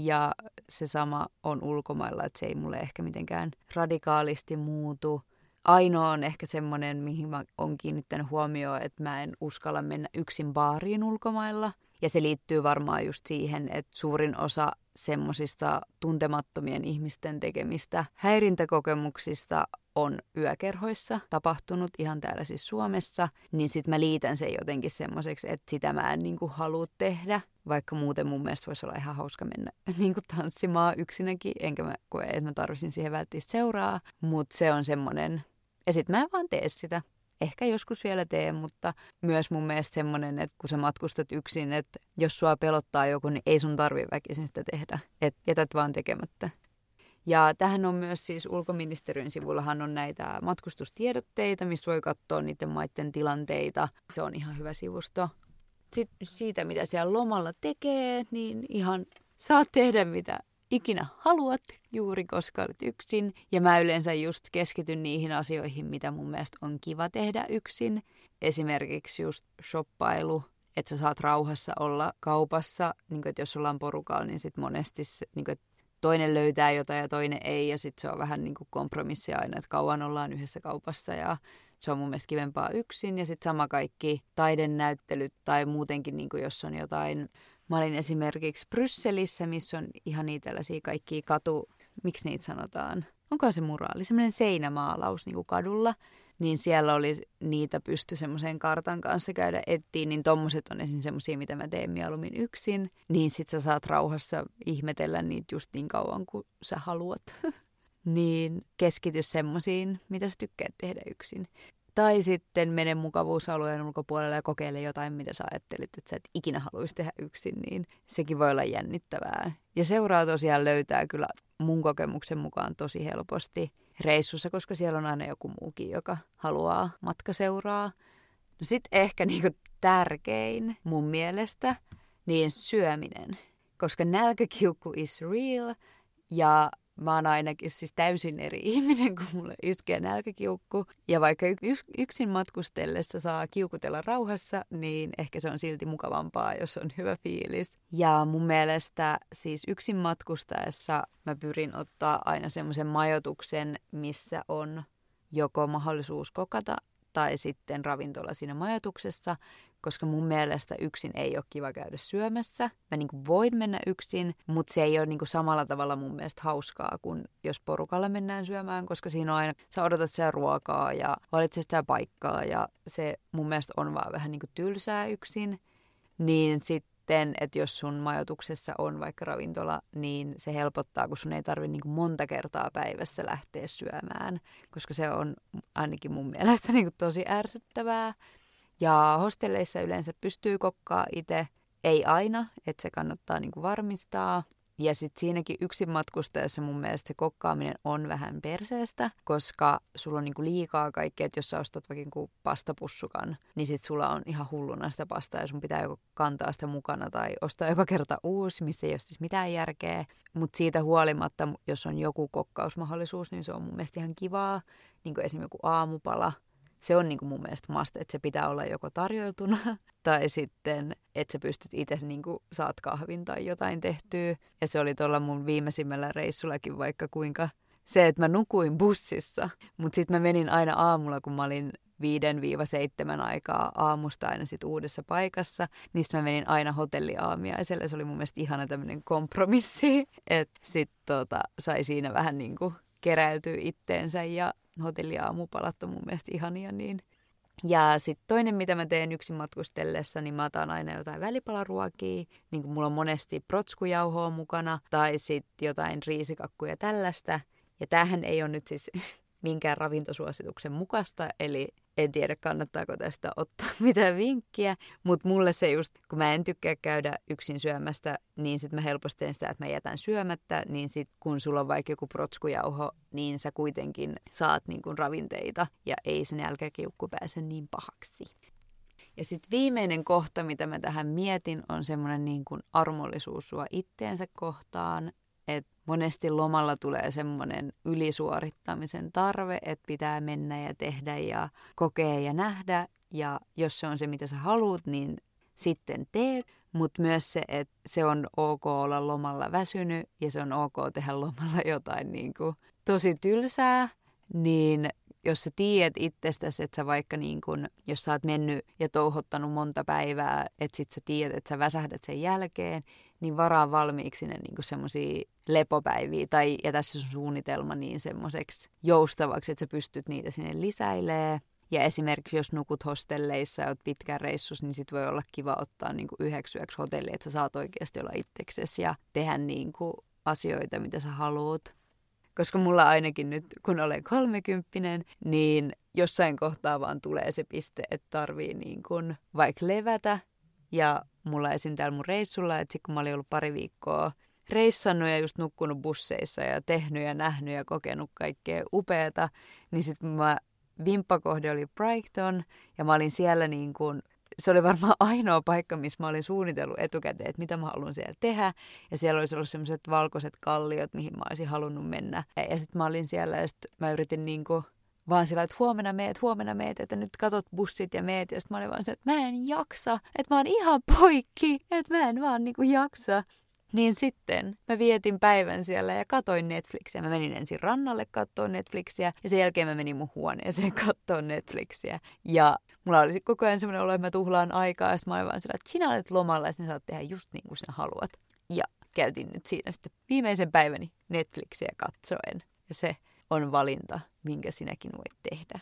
Ja se sama on ulkomailla, että se ei mulle ehkä mitenkään radikaalisti muutu. Ainoa on ehkä semmoinen, mihin mä oon kiinnittänyt huomioon, että mä en uskalla mennä yksin baariin ulkomailla. Ja se liittyy varmaan just siihen, että suurin osa semmoisista tuntemattomien ihmisten tekemistä häirintäkokemuksista on yökerhoissa tapahtunut ihan täällä siis Suomessa, niin sitten mä liitän sen jotenkin semmoiseksi, että sitä mä en niinku halua tehdä, vaikka muuten mun mielestä voisi olla ihan hauska mennä <laughs> niinku tanssimaan yksinäkin, enkä mä koe, että mä tarvitsin siihen välttämättä seuraa, mutta se on semmoinen, ja sitten mä en vaan tee sitä. Ehkä joskus vielä teen, mutta myös mun mielestä semmoinen, että kun sä matkustat yksin, että jos sua pelottaa joku, niin ei sun tarvi väkisin sitä tehdä. Että jätät vaan tekemättä. Ja tähän on myös siis ulkoministeriön sivullahan on näitä matkustustiedotteita, missä voi katsoa niiden maiden tilanteita. Se on ihan hyvä sivusto. Sitten siitä, mitä siellä lomalla tekee, niin ihan saat tehdä mitä ikinä haluat, juuri koska olet yksin. Ja mä yleensä just keskityn niihin asioihin, mitä mun mielestä on kiva tehdä yksin. Esimerkiksi just shoppailu, että sä saat rauhassa olla kaupassa. Niin kuin, että jos ollaan porukalla, niin sit monesti niin kuin, toinen löytää jotain ja toinen ei. Ja sitten se on vähän niin kompromissi aina, että kauan ollaan yhdessä kaupassa ja se on mun mielestä kivempaa yksin. Ja sitten sama kaikki taidennäyttelyt tai muutenkin, niin kuin jos on jotain Mä olin esimerkiksi Brysselissä, missä on ihan niitä tällaisia kaikkia katu, miksi niitä sanotaan? Onko se muraali? Semmoinen seinämaalaus niin kuin kadulla. Niin siellä oli niitä pysty semmoisen kartan kanssa käydä ettiin, niin tommoset on esimerkiksi semmoisia, mitä mä teen mieluummin yksin. Niin sit sä saat rauhassa ihmetellä niitä just niin kauan kuin sä haluat. <laughs> niin keskity semmoisiin, mitä sä tykkäät tehdä yksin. Tai sitten mene mukavuusalueen ulkopuolelle ja kokeile jotain, mitä sä ajattelit, että sä et ikinä haluaisi tehdä yksin, niin sekin voi olla jännittävää. Ja seuraa tosiaan löytää kyllä mun kokemuksen mukaan tosi helposti reissussa, koska siellä on aina joku muukin, joka haluaa matkaseuraa. No sitten ehkä niinku tärkein mun mielestä, niin syöminen. Koska nälkäkiukku is real ja mä oon ainakin siis täysin eri ihminen, kun mulle iskee nälkäkiukku. Ja vaikka yksin matkustellessa saa kiukutella rauhassa, niin ehkä se on silti mukavampaa, jos on hyvä fiilis. Ja mun mielestä siis yksin matkustaessa mä pyrin ottaa aina semmoisen majoituksen, missä on joko mahdollisuus kokata tai sitten ravintola siinä majoituksessa, koska mun mielestä yksin ei ole kiva käydä syömässä. Mä niin voin mennä yksin, mutta se ei ole niin samalla tavalla mun mielestä hauskaa kuin jos porukalla mennään syömään, koska siinä on aina, sä odotat sitä ruokaa ja valitset sitä paikkaa ja se mun mielestä on vaan vähän niin tylsää yksin. Niin sitten sitten, että jos sun majoituksessa on vaikka ravintola, niin se helpottaa, kun sun ei tarvitse niin monta kertaa päivässä lähteä syömään, koska se on ainakin mun mielestä <laughs> niin tosi ärsyttävää. Ja hostelleissa yleensä pystyy kokkaa itse, ei aina, että se kannattaa niin varmistaa. Ja sitten siinäkin yksin matkustajassa mun mielestä se kokkaaminen on vähän perseestä, koska sulla on niinku liikaa kaikkea, että jos sä ostat vaikka niinku pastapussukan, niin sit sulla on ihan hulluna sitä pastaa ja sun pitää joko kantaa sitä mukana tai ostaa joka kerta uusi, missä ei ole siis mitään järkeä. Mutta siitä huolimatta, jos on joku kokkausmahdollisuus, niin se on mun mielestä ihan kivaa, niin kuin esimerkiksi joku aamupala – se on niin kuin mun mielestä must, että se pitää olla joko tarjoiltuna <laughs> tai sitten, että sä pystyt itse niin saat kahvin tai jotain tehtyä. Ja se oli tuolla mun viimeisimmällä reissullakin vaikka kuinka se, että mä nukuin bussissa, mutta sitten mä menin aina aamulla, kun mä olin 5-7 aikaa aamusta aina sit uudessa paikassa. Niistä mä menin aina hotelliaamiaiselle. Se oli mun mielestä ihana tämmöinen kompromissi, <laughs> että sit tota, sai siinä vähän niin kuin keräytyä itteensä ja hotelliaamupalat on mun mielestä ihania, niin ja sitten toinen, mitä mä teen yksin matkustellessa, niin mä otan aina jotain välipalaruokia. Niin kuin mulla on monesti protskujauhoa mukana tai sitten jotain riisikakkuja tällaista. Ja tämähän ei ole nyt siis <laughs> minkään ravintosuosituksen mukaista, eli en tiedä kannattaako tästä ottaa <laughs> mitään vinkkiä, mutta mulle se just, kun mä en tykkää käydä yksin syömästä, niin sitten mä helposti teen sitä, että mä jätän syömättä, niin sitten kun sulla on vaikka joku protskujauho, niin sä kuitenkin saat niin kuin ravinteita ja ei sen nälkäkiukku pääse niin pahaksi. Ja sitten viimeinen kohta, mitä mä tähän mietin, on semmoinen niin kuin armollisuus sua itteensä kohtaan, monesti lomalla tulee semmoinen ylisuorittamisen tarve, että pitää mennä ja tehdä ja kokea ja nähdä. Ja jos se on se, mitä sä haluat, niin sitten teet. Mutta myös se, että se on ok olla lomalla väsynyt ja se on ok tehdä lomalla jotain niin kuin tosi tylsää, niin jos sä tiedät itsestäsi, että sä vaikka niin kun, jos sä oot mennyt ja touhottanut monta päivää, että sit sä tiedät, että sä väsähdät sen jälkeen, niin varaa valmiiksi ne niin semmoisia lepopäiviä tai ja tässä sun suunnitelma niin semmoiseksi joustavaksi, että sä pystyt niitä sinne lisäilee. Ja esimerkiksi jos nukut hostelleissa ja oot pitkän reissus, niin sit voi olla kiva ottaa niin yhdeksi yöksi hotelli, että sä saat oikeasti olla itseksesi ja tehdä niin asioita, mitä sä haluat. Koska mulla ainakin nyt, kun olen kolmekymppinen, niin jossain kohtaa vaan tulee se piste, että tarvii niin kuin vaikka levätä. Ja mulla esim. täällä mun reissulla, että sit kun mä olin ollut pari viikkoa reissannut ja just nukkunut busseissa ja tehnyt ja nähnyt ja kokenut kaikkea upeata, niin sitten mä vimppakohde oli Brighton ja mä olin siellä niin kuin se oli varmaan <laughs> ainoa paikka, missä mä olin suunnitellut etukäteen, että mitä mä haluan siellä tehdä. Ja siellä olisi ollut semmoiset valkoiset kalliot, mihin mä olisin halunnut mennä. Ja sitten mä olin siellä ja sitten mä yritin niin kuin vaan sillä, että huomenna meet, huomenna meet, että nyt katot bussit ja meet. Ja sitten mä olin vaan se, että mä en jaksa, että mä oon ihan poikki, että mä en vaan niinku jaksa. Niin sitten mä vietin päivän siellä ja katoin Netflixiä. Mä menin ensin rannalle katsoa Netflixiä ja sen jälkeen mä menin mun huoneeseen <laughs> katsoa Netflixiä. Ja mulla oli koko ajan semmoinen olo, että mä tuhlaan aikaa. Ja mä olin vaan sillä, että sinä olet lomalla ja sinä saat tehdä just niin kuin sinä haluat. Ja käytin nyt siinä sitten viimeisen päiväni Netflixiä katsoen. Ja se on valinta, minkä sinäkin voit tehdä.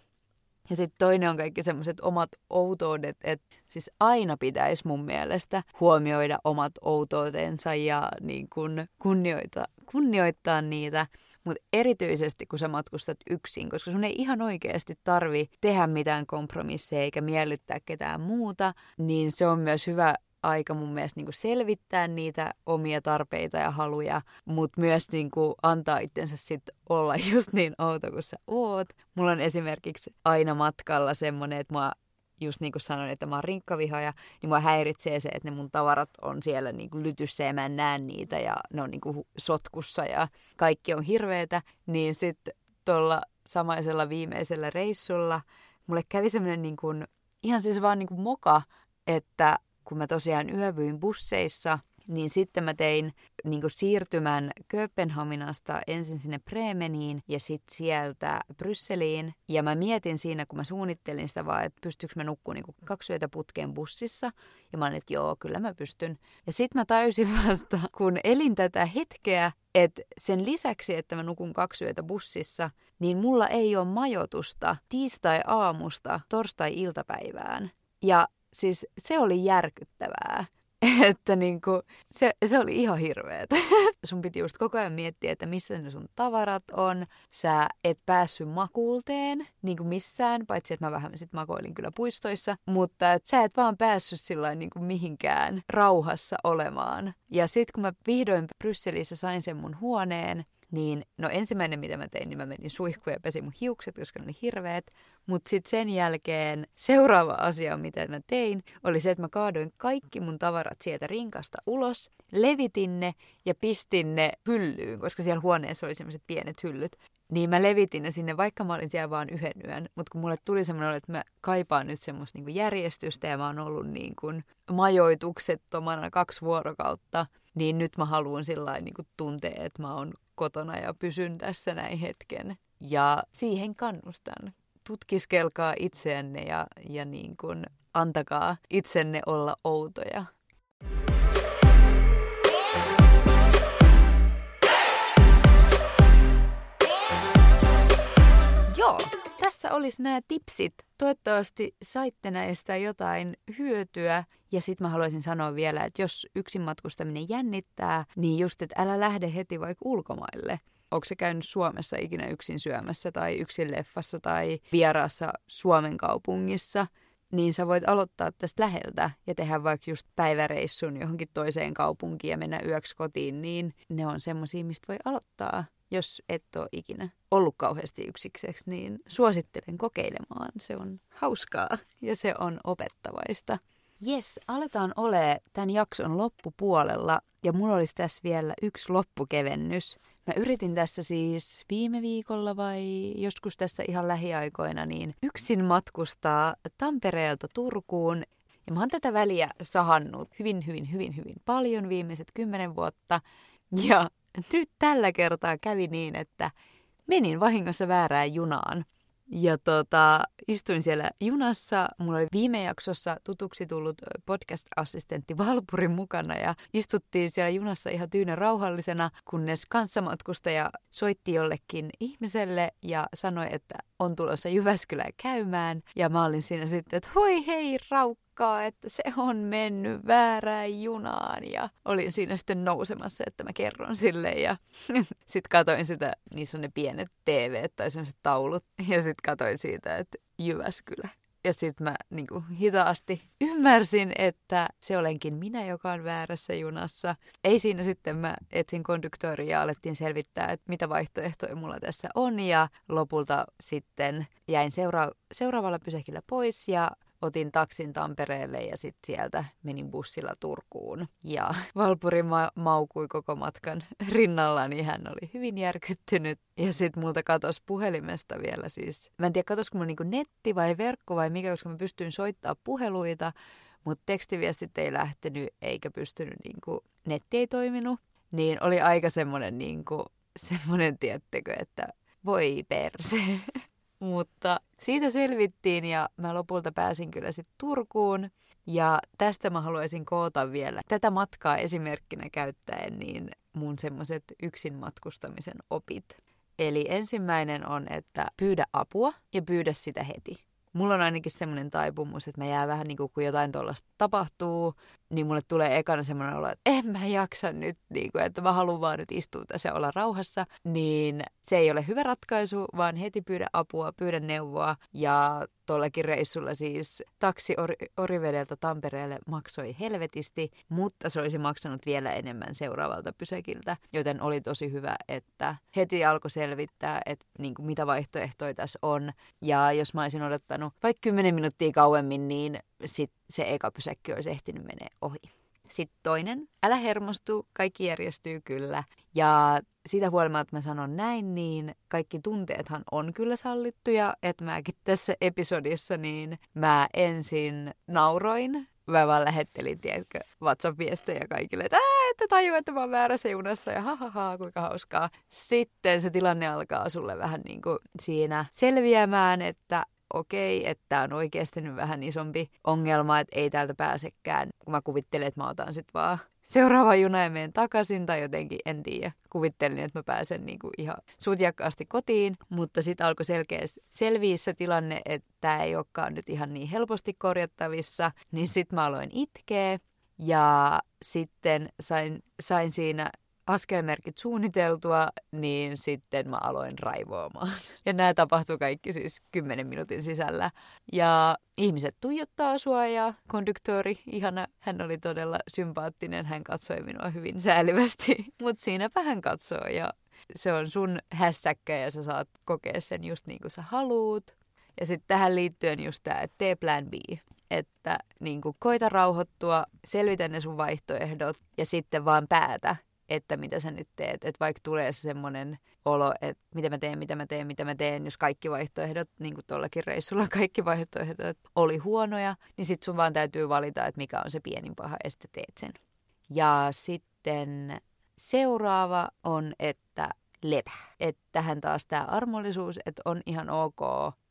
Ja sitten toinen on kaikki semmoiset omat outoudet, että siis aina pitäisi mun mielestä huomioida omat outoutensa ja niin kun kunnioita, kunnioittaa niitä. Mutta erityisesti kun sä matkustat yksin, koska sun ei ihan oikeasti tarvi tehdä mitään kompromisseja eikä miellyttää ketään muuta, niin se on myös hyvä aika mun mielestä niin kuin selvittää niitä omia tarpeita ja haluja, mutta myös niin kuin antaa itsensä sit olla <laughs> just niin outo kuin sä oot. Mulla on esimerkiksi aina matkalla semmoinen, että mä just niin kuin sanoin, että mä oon rinkkavihaaja, niin mua häiritsee se, että ne mun tavarat on siellä niin kuin lytyssä ja mä en näe niitä ja ne on niin kuin sotkussa ja kaikki on hirveetä. Niin sitten tuolla samaisella viimeisellä reissulla mulle kävi semmoinen niin ihan siis vaan niin kuin moka, että kun mä tosiaan yövyin busseissa, niin sitten mä tein niin siirtymän Kööpenhaminasta ensin sinne Bremeniin ja sitten sieltä Brysseliin. Ja mä mietin siinä, kun mä suunnittelin sitä vaan, että pystyykö mä nukkumaan niin kaksi yötä putkeen bussissa. Ja mä olin, että joo, kyllä mä pystyn. Ja sitten mä täysin <laughs> vasta, kun elin tätä hetkeä, että sen lisäksi, että mä nukun kaksi yötä bussissa, niin mulla ei ole majoitusta tiistai-aamusta torstai-iltapäivään. Ja siis se oli järkyttävää. <laughs> Että niinku, se, se oli ihan hirveet. <laughs> sun piti just koko ajan miettiä, että missä ne sun tavarat on. Sä et päässyt makuulteen niinku missään, paitsi että mä vähän sit makoilin kyllä puistoissa. Mutta et sä et vaan päässyt sillä niinku mihinkään rauhassa olemaan. Ja sit kun mä vihdoin Brysselissä sain sen mun huoneen, niin no ensimmäinen mitä mä tein, niin mä menin suihkuun ja pesin mun hiukset, koska ne oli hirveet. Mutta sitten sen jälkeen seuraava asia, mitä mä tein, oli se, että mä kaadoin kaikki mun tavarat sieltä rinkasta ulos, levitin ne ja pistin ne hyllyyn, koska siellä huoneessa oli sellaiset pienet hyllyt. Niin mä levitin ne sinne, vaikka mä olin siellä vaan yhden yön. Mutta kun mulle tuli semmoinen, että mä kaipaan nyt semmoista niinku järjestystä ja mä oon ollut niinku majoituksettomana kaksi vuorokautta, niin nyt mä haluan sillä niinku tuntea, että mä oon kotona ja pysyn tässä näin hetken. Ja siihen kannustan tutkiskelkaa itseänne ja, ja niin kuin antakaa itsenne olla outoja. Tässä olisi nämä tipsit. Toivottavasti saitte näistä jotain hyötyä. Ja sitten mä haluaisin sanoa vielä, että jos yksin matkustaminen jännittää, niin just, että älä lähde heti vaikka ulkomaille. Onko se käynyt Suomessa ikinä yksin syömässä tai yksin leffassa tai vieraassa Suomen kaupungissa – niin sä voit aloittaa tästä läheltä ja tehdä vaikka just päiväreissun johonkin toiseen kaupunkiin ja mennä yöksi kotiin, niin ne on semmoisia, mistä voi aloittaa. Jos et ole ikinä ollut kauheasti yksikseksi, niin suosittelen kokeilemaan. Se on hauskaa ja se on opettavaista. Jes, aletaan ole tämän jakson loppupuolella ja mulla olisi tässä vielä yksi loppukevennys. Mä yritin tässä siis viime viikolla vai joskus tässä ihan lähiaikoina niin yksin matkustaa Tampereelta Turkuun. Ja mä oon tätä väliä sahannut hyvin, hyvin, hyvin, hyvin paljon viimeiset kymmenen vuotta. Ja nyt tällä kertaa kävi niin, että menin vahingossa väärään junaan. Ja tota, istuin siellä junassa. Mulla oli viime jaksossa tutuksi tullut podcast-assistentti Valpuri mukana ja istuttiin siellä junassa ihan tyynen rauhallisena, kunnes kanssamatkustaja soitti jollekin ihmiselle ja sanoi, että on tulossa Jyväskylään käymään. Ja mä olin siinä sitten, että voi hei raukkaa, että se on mennyt väärään junaan. Ja olin siinä sitten nousemassa, että mä kerron sille. Ja <laughs> sitten katoin sitä, niissä on ne pienet TV tai sellaiset taulut. Ja sitten katoin siitä, että Jyväskylä. Ja sitten mä niin kuin, hitaasti ymmärsin, että se olenkin minä, joka on väärässä junassa. Ei siinä sitten mä etsin konduktoria ja alettiin selvittää, että mitä vaihtoehtoja mulla tässä on. Ja lopulta sitten jäin seura- seuraavalla pysäkillä pois ja otin taksin Tampereelle ja sitten sieltä menin bussilla Turkuun. Ja <laughs> Valpuri ma- maukui koko matkan <laughs> rinnalla, niin hän oli hyvin järkyttynyt. Ja sitten multa katosi puhelimesta vielä siis. Mä en tiedä, katosiko mulla niinku netti vai verkko vai mikä, koska mä pystyin soittaa puheluita. Mutta tekstiviestit ei lähtenyt eikä pystynyt, niinku, netti ei toiminut. Niin oli aika semmoinen, niinku, <laughs> semmoinen tiettekö, että voi perse. Mutta siitä selvittiin ja mä lopulta pääsin kyllä sitten Turkuun. Ja tästä mä haluaisin koota vielä tätä matkaa esimerkkinä käyttäen niin mun semmoiset yksin matkustamisen opit. Eli ensimmäinen on, että pyydä apua ja pyydä sitä heti mulla on ainakin semmoinen taipumus, että mä jää vähän niin kuin, kun jotain tuollaista tapahtuu, niin mulle tulee ekana semmoinen olo, että en mä jaksa nyt, niin kuin, että mä haluan vaan nyt istua tässä ja olla rauhassa, niin se ei ole hyvä ratkaisu, vaan heti pyydä apua, pyydä neuvoa ja tuollakin reissulla siis taksi Or- Orivedeltä Tampereelle maksoi helvetisti, mutta se olisi maksanut vielä enemmän seuraavalta pysäkiltä, joten oli tosi hyvä, että heti alkoi selvittää, että niin kuin mitä vaihtoehtoja tässä on. Ja jos mä olisin odottanut vaikka 10 minuuttia kauemmin, niin sit se eka pysäkki olisi ehtinyt menee ohi. Sitten toinen, älä hermostu, kaikki järjestyy kyllä. Ja siitä huolimatta, että mä sanon näin, niin kaikki tunteethan on kyllä sallittuja. Että mäkin tässä episodissa, niin mä ensin nauroin. Mä vaan lähettelin, tiedätkö, WhatsApp-viestejä kaikille, että Ää, että tajua, että mä oon väärässä junassa ja ha, ha, ha kuinka hauskaa. Sitten se tilanne alkaa sulle vähän niin kuin siinä selviämään, että okei, että tämä on oikeasti nyt vähän isompi ongelma, että ei täältä pääsekään. Kun mä kuvittelen, että mä otan sitten vaan seuraava juna ja menen takaisin tai jotenkin, en tiedä. Kuvittelin, että mä pääsen niinku ihan sutjakkaasti kotiin, mutta sitten alkoi selkeä selviä se tilanne, että tämä ei olekaan nyt ihan niin helposti korjattavissa, niin sitten mä aloin itkeä ja sitten sain, sain siinä askelmerkit suunniteltua, niin sitten mä aloin raivoamaan. <laughs> Ja nämä tapahtui kaikki siis 10 minuutin sisällä. Ja ihmiset tuijottaa sua ja konduktori, ihana, hän oli todella sympaattinen, hän katsoi minua hyvin säälivästi. <laughs> Mutta siinäpä hän katsoo ja se on sun hässäkkä ja sä saat kokea sen just niin kuin sä haluut. Ja sitten tähän liittyen just tämä, että tee plan B että niin koita rauhoittua, selvitä ne sun vaihtoehdot ja sitten vaan päätä, että mitä sä nyt teet. Että vaikka tulee se semmoinen olo, että mitä mä teen, mitä mä teen, mitä mä teen, jos kaikki vaihtoehdot, niin kuin tuollakin reissulla <laughs> kaikki vaihtoehdot oli huonoja, niin sit sun vaan täytyy valita, että mikä on se pienin paha ja sitten teet sen. Ja sitten seuraava on, että lepä. Että tähän taas tämä armollisuus, että on ihan ok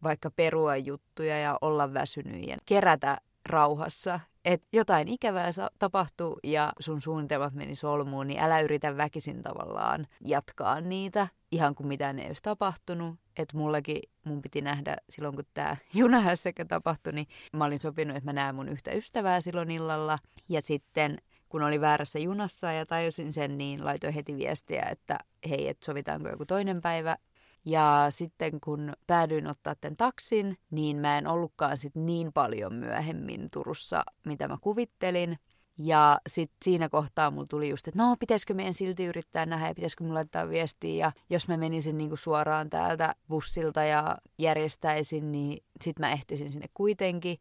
vaikka perua juttuja ja olla väsynyt ja kerätä rauhassa. Että jotain ikävää tapahtuu ja sun suunnitelmat meni solmuun, niin älä yritä väkisin tavallaan jatkaa niitä ihan kuin mitään ei olisi tapahtunut. Että mullakin mun piti nähdä silloin, kun tämä <laughs> junahässäkkä tapahtui, niin mä olin sopinut, että mä näen mun yhtä ystävää silloin illalla. Ja sitten kun oli väärässä junassa ja tajusin sen, niin laitoin heti viestiä, että hei, että sovitaanko joku toinen päivä. Ja sitten kun päädyin ottaa tämän taksin, niin mä en ollutkaan sit niin paljon myöhemmin Turussa, mitä mä kuvittelin. Ja sitten siinä kohtaa mulla tuli just, että no pitäisikö meidän silti yrittää nähdä ja pitäisikö mulla laittaa viestiä. Ja jos mä menisin niinku suoraan täältä bussilta ja järjestäisin, niin sitten mä ehtisin sinne kuitenkin.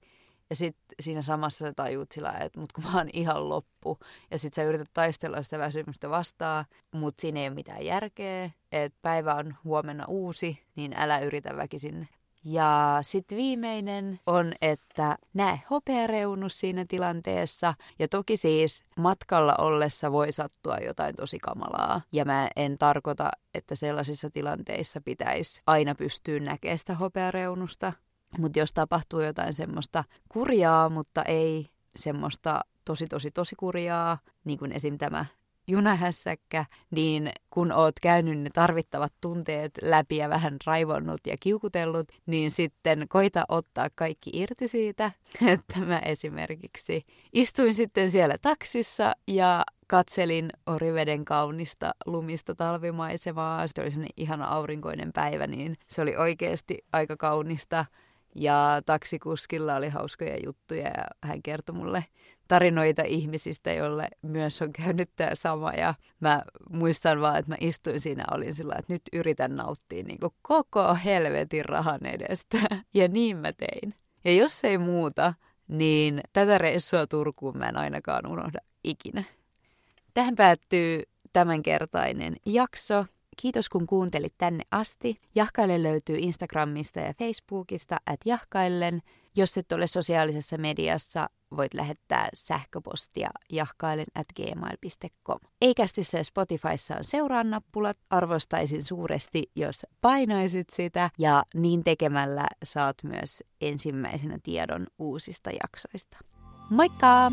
Ja sitten siinä samassa tajuut sillä, että mut kun mä oon ihan loppu. Ja sitten sä yrität taistella sitä väsymystä vastaan, mutta siinä ei ole mitään järkeä. Että päivä on huomenna uusi, niin älä yritä väkisin ja sitten viimeinen on, että näe hopeareunus siinä tilanteessa. Ja toki siis matkalla ollessa voi sattua jotain tosi kamalaa. Ja mä en tarkoita, että sellaisissa tilanteissa pitäisi aina pystyä näkemään sitä hopeareunusta. Mutta jos tapahtuu jotain semmoista kurjaa, mutta ei semmoista tosi tosi tosi kurjaa, niin kuin esim. tämä junahässäkkä, niin kun oot käynyt ne tarvittavat tunteet läpi ja vähän raivonnut ja kiukutellut, niin sitten koita ottaa kaikki irti siitä, <laughs> että mä esimerkiksi istuin sitten siellä taksissa ja katselin Oriveden kaunista lumista talvimaisemaa. Se oli semmoinen ihana aurinkoinen päivä, niin se oli oikeasti aika kaunista. Ja taksikuskilla oli hauskoja juttuja ja hän kertoi mulle tarinoita ihmisistä, joille myös on käynyt tämä sama. Ja mä muistan vaan, että mä istuin siinä olin sillä että nyt yritän nauttia niin koko helvetin rahan edestä. <laughs> Ja niin mä tein. Ja jos ei muuta, niin tätä reissua Turkuun mä en ainakaan unohda ikinä. Tähän päättyy tämänkertainen jakso. Kiitos kun kuuntelit tänne asti. Jahkaille löytyy Instagramista ja Facebookista at jahkaillen. Jos et ole sosiaalisessa mediassa, voit lähettää sähköpostia jahkailen at gmail.com. Eikästissä ja Spotifyssa on seuraan nappulat. Arvostaisin suuresti, jos painaisit sitä. Ja niin tekemällä saat myös ensimmäisenä tiedon uusista jaksoista. Moikka!